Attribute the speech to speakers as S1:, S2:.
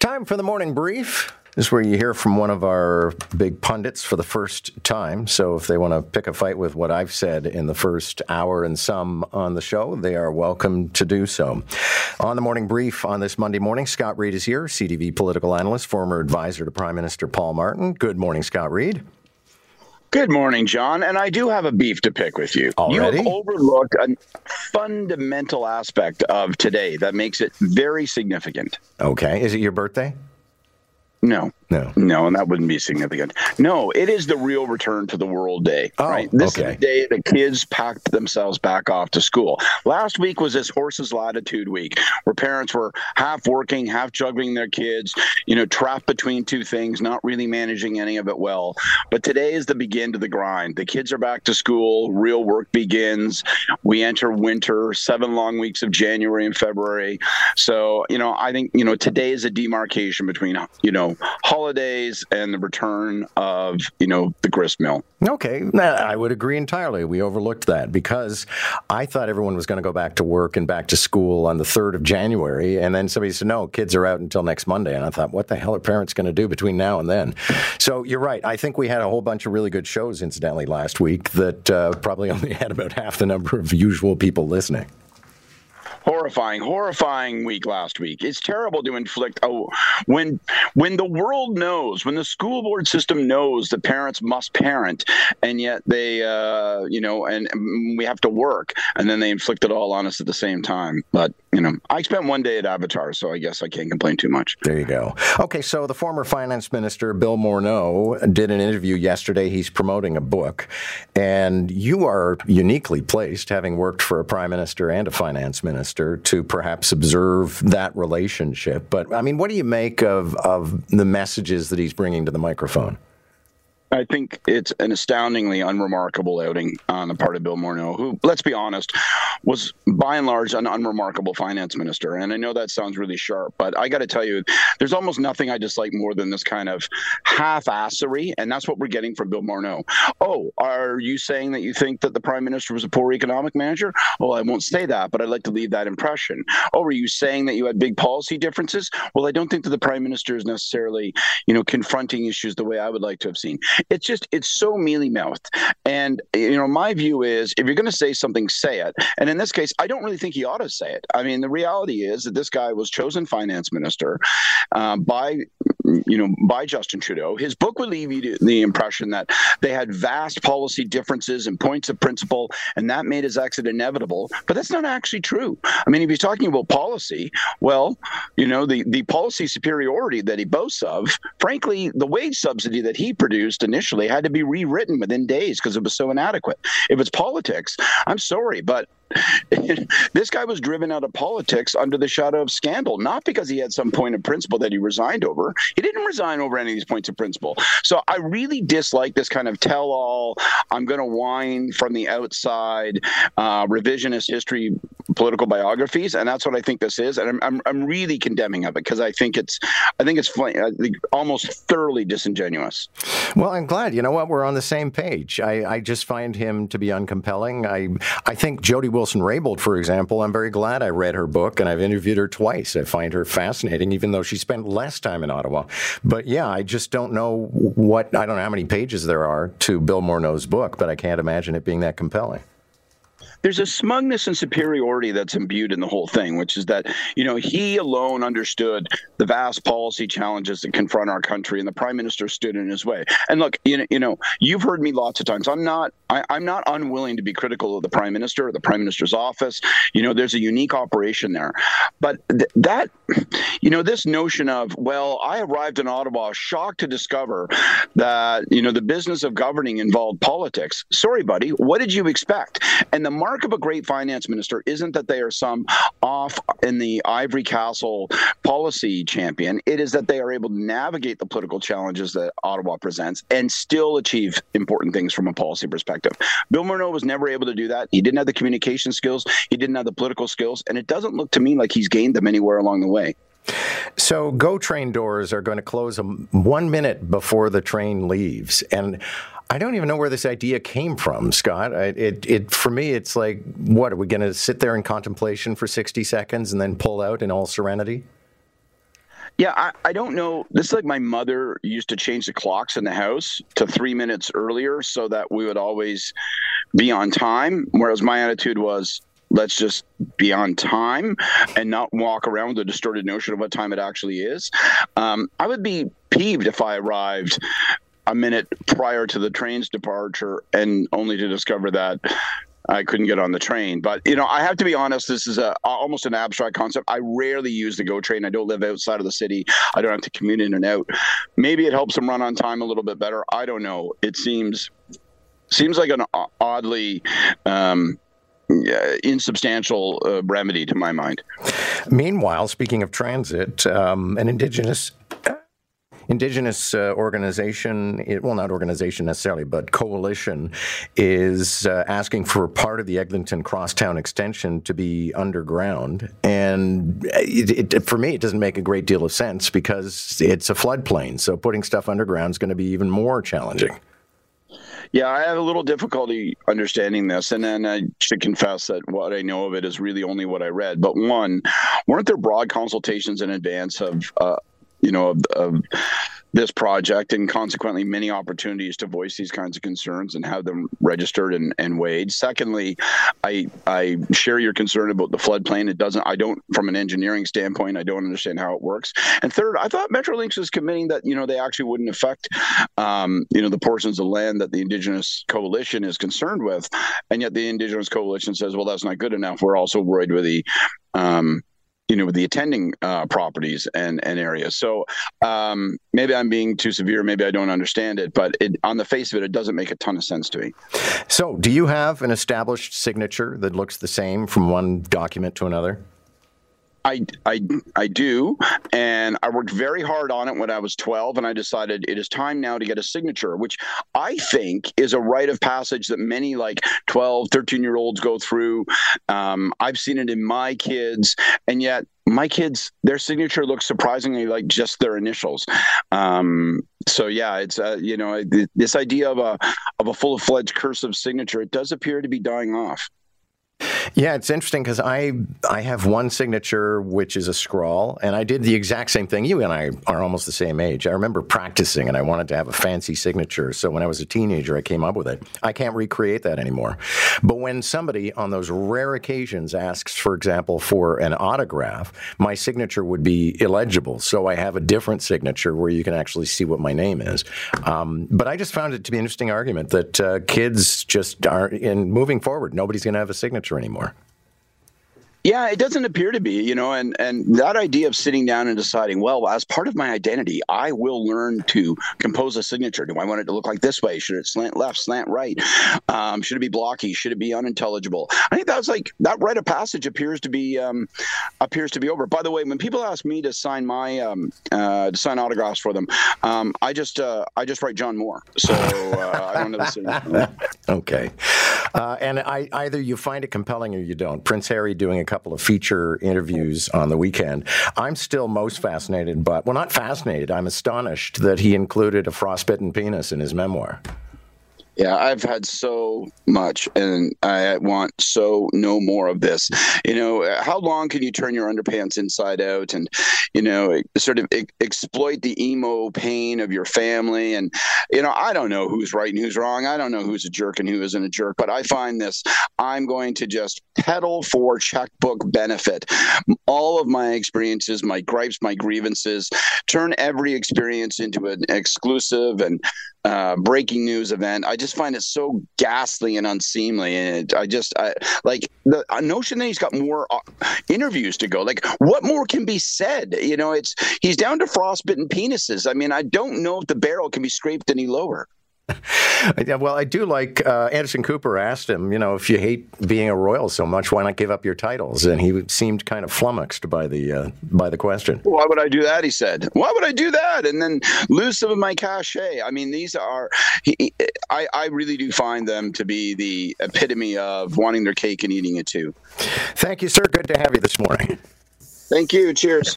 S1: Time for the morning brief. This is where you hear from one of our big pundits for the first time. So if they want to pick a fight with what I've said in the first hour and some on the show, they are welcome to do so. On the morning brief on this Monday morning, Scott Reid is here, CTV political analyst, former advisor to Prime Minister Paul Martin. Good morning, Scott Reid.
S2: Good morning, John. And I do have a beef to pick with you.
S1: Already?
S2: You have overlooked a fundamental aspect of today that makes it very significant.
S1: Okay. Is it your birthday?
S2: No.
S1: No.
S2: No, and that wouldn't be significant. No, it is the real return to the world day.
S1: Oh,
S2: right. This
S1: okay.
S2: is the day the kids packed themselves back off to school. Last week was this horse's latitude week where parents were half working, half juggling their kids, you know, trapped between two things, not really managing any of it well. But today is the begin to the grind. The kids are back to school, real work begins. We enter winter, seven long weeks of January and February. So, you know, I think, you know, today is a demarcation between, you know, holidays and the return of you know the grist mill.
S1: Okay, I would agree entirely. We overlooked that because I thought everyone was going to go back to work and back to school on the 3rd of January. And then somebody said, no, kids are out until next Monday. And I thought, what the hell are parents going to do between now and then? So you're right. I think we had a whole bunch of really good shows, incidentally, last week that uh, probably only had about half the number of usual people listening
S2: horrifying horrifying week last week. It's terrible to inflict oh when when the world knows when the school board system knows that parents must parent and yet they uh you know and, and we have to work and then they inflict it all on us at the same time. But you know i spent one day at avatar so i guess i can't complain too much.
S1: There you go. Okay, so the former finance minister, Bill Morneau, did an interview yesterday. He's promoting a book, and you are uniquely placed, having worked for a prime minister and a finance minister, to perhaps observe that relationship. But, I mean, what do you make of, of the messages that he's bringing to the microphone?
S2: I think it's an astoundingly unremarkable outing on the part of Bill Morneau, who, let's be honest, was by and large an unremarkable finance minister. And I know that sounds really sharp, but I got to tell you, there's almost nothing I dislike more than this kind of half-assery, and that's what we're getting from Bill Morneau. Oh, are you saying that you think that the prime minister was a poor economic manager? Well, I won't say that, but I'd like to leave that impression. Oh, are you saying that you had big policy differences? Well, I don't think that the prime minister is necessarily, you know, confronting issues the way I would like to have seen it's just it's so mealy mouthed and you know my view is if you're going to say something say it. And in this case i don't really think he ought to say it. I mean the reality is that this guy was chosen finance minister uh, by you know by justin trudeau. His book would leave you the impression that they had vast policy differences and points of principle and that made his exit inevitable. But that's not actually true. I mean if you're talking about policy well you know the the policy superiority that he boasts of frankly the wage subsidy that he produced initially had to be rewritten within days because it was so inadequate. If it's politics, I'm sorry, but this guy was driven out of politics under the shadow of scandal, not because he had some point of principle that he resigned over. He didn't resign over any of these points of principle. So I really dislike this kind of tell all, I'm going to whine from the outside, uh, revisionist history political biographies. And that's what I think this is. And I'm, I'm, I'm really condemning of it because I think it's, I think it's I think almost thoroughly disingenuous.
S1: Well, I'm glad. You know what? We're on the same page. I, I just find him to be uncompelling. I, I think Jody Wilson Raybould, for example, I'm very glad I read her book and I've interviewed her twice. I find her fascinating, even though she spent less time in Ottawa. But yeah, I just don't know what, I don't know how many pages there are to Bill Morneau's book, but I can't imagine it being that compelling
S2: there's a smugness and superiority that's imbued in the whole thing, which is that, you know, he alone understood the vast policy challenges that confront our country, and the prime minister stood in his way. And look, you know, you know you've heard me lots of times. I'm not, I, am not unwilling to be critical of the prime minister or the prime minister's office. You know, there's a unique operation there, but th- that, you know, this notion of, well, I arrived in Ottawa shocked to discover that, you know, the business of governing involved politics. Sorry, buddy, what did you expect? And the mark of a great finance minister isn't that they are some off in the ivory castle policy champion. It is that they are able to navigate the political challenges that Ottawa presents and still achieve important things from a policy perspective. Bill Morneau was never able to do that. He didn't have the communication skills, he didn't have the political skills, and it doesn't look to me like he's gained them anywhere along the way.
S1: So, GO train doors are going to close one minute before the train leaves. And I don't even know where this idea came from, Scott. It, it, for me, it's like, what are we going to sit there in contemplation for 60 seconds and then pull out in all serenity?
S2: Yeah, I, I don't know. This is like my mother used to change the clocks in the house to three minutes earlier so that we would always be on time. Whereas my attitude was, let's just be on time and not walk around with a distorted notion of what time it actually is. Um, I would be peeved if I arrived a minute prior to the train's departure and only to discover that I couldn't get on the train. But you know, I have to be honest. This is a almost an abstract concept. I rarely use the GO train. I don't live outside of the city. I don't have to commute in and out. Maybe it helps them run on time a little bit better. I don't know. It seems seems like an oddly. Um, insubstantial uh, remedy to my mind.
S1: Meanwhile, speaking of transit, um, an Indigenous indigenous uh, organization, it, well, not organization necessarily, but coalition, is uh, asking for part of the Eglinton Crosstown extension to be underground. And it, it, for me, it doesn't make a great deal of sense because it's a floodplain. So putting stuff underground is going to be even more challenging.
S2: Yeah, I have a little difficulty understanding this, and then I should confess that what I know of it is really only what I read. But one, weren't there broad consultations in advance of uh, you know, of, of this project and consequently many opportunities to voice these kinds of concerns and have them registered and, and weighed. Secondly, I I share your concern about the floodplain. It doesn't I don't from an engineering standpoint, I don't understand how it works. And third, I thought Metrolinx was committing that, you know, they actually wouldn't affect um, you know, the portions of land that the Indigenous Coalition is concerned with. And yet the Indigenous Coalition says, well, that's not good enough. We're also worried with the um, you know with the attending uh, properties and and areas. So um, maybe I'm being too severe. Maybe I don't understand it, but it, on the face of it, it doesn't make a ton of sense to me.
S1: So, do you have an established signature that looks the same from one document to another?
S2: I, I, I do. And I worked very hard on it when I was 12, and I decided it is time now to get a signature, which I think is a rite of passage that many like 12, 13 year olds go through. Um, I've seen it in my kids, and yet my kids, their signature looks surprisingly like just their initials. Um, so yeah, it's uh, you know this idea of a of a full fledged cursive signature. It does appear to be dying off.
S1: Yeah, it's interesting because I I have one signature which is a scrawl, and I did the exact same thing. You and I are almost the same age. I remember practicing, and I wanted to have a fancy signature. So when I was a teenager, I came up with it. I can't recreate that anymore. But when somebody on those rare occasions asks, for example, for an autograph, my signature would be illegible. So I have a different signature where you can actually see what my name is. Um, but I just found it to be an interesting argument that uh, kids just aren't in moving forward. Nobody's going to have a signature anymore.
S2: Yeah, it doesn't appear to be, you know, and and that idea of sitting down and deciding, well, as part of my identity, I will learn to compose a signature. Do I want it to look like this way? Should it slant left, slant right? Um, should it be blocky? Should it be unintelligible? I think that's like that rite of passage appears to be um, appears to be over. By the way, when people ask me to sign my um, uh, to sign autographs for them, um, I just uh, I just write John Moore, so uh, I don't know the signature.
S1: okay, uh, and I, either you find it compelling or you don't. Prince Harry doing a couple of feature interviews on the weekend. I'm still most fascinated, but well, not fascinated. I'm astonished that he included a frostbitten penis in his memoir.
S2: Yeah, I've had so much, and I want so no more of this. You know, how long can you turn your underpants inside out and, you know, sort of exploit the emo pain of your family? And, you know, I don't know who's right and who's wrong. I don't know who's a jerk and who isn't a jerk, but I find this I'm going to just peddle for checkbook benefit. All of my experiences, my gripes, my grievances, turn every experience into an exclusive and uh, breaking news event. I just find it so ghastly and unseemly, and it, I just I, like the notion that he's got more uh, interviews to go. Like, what more can be said? You know, it's he's down to frostbitten penises. I mean, I don't know if the barrel can be scraped any lower.
S1: well, I do like uh, Anderson Cooper asked him, you know, if you hate being a royal so much, why not give up your titles? And he seemed kind of flummoxed by the uh, by the question.
S2: Why would I do that? He said. Why would I do that? And then lose some of my cachet. I mean, these are. He, I I really do find them to be the epitome of wanting their cake and eating it too.
S1: Thank you, sir. Good to have you this morning.
S2: Thank you. Cheers.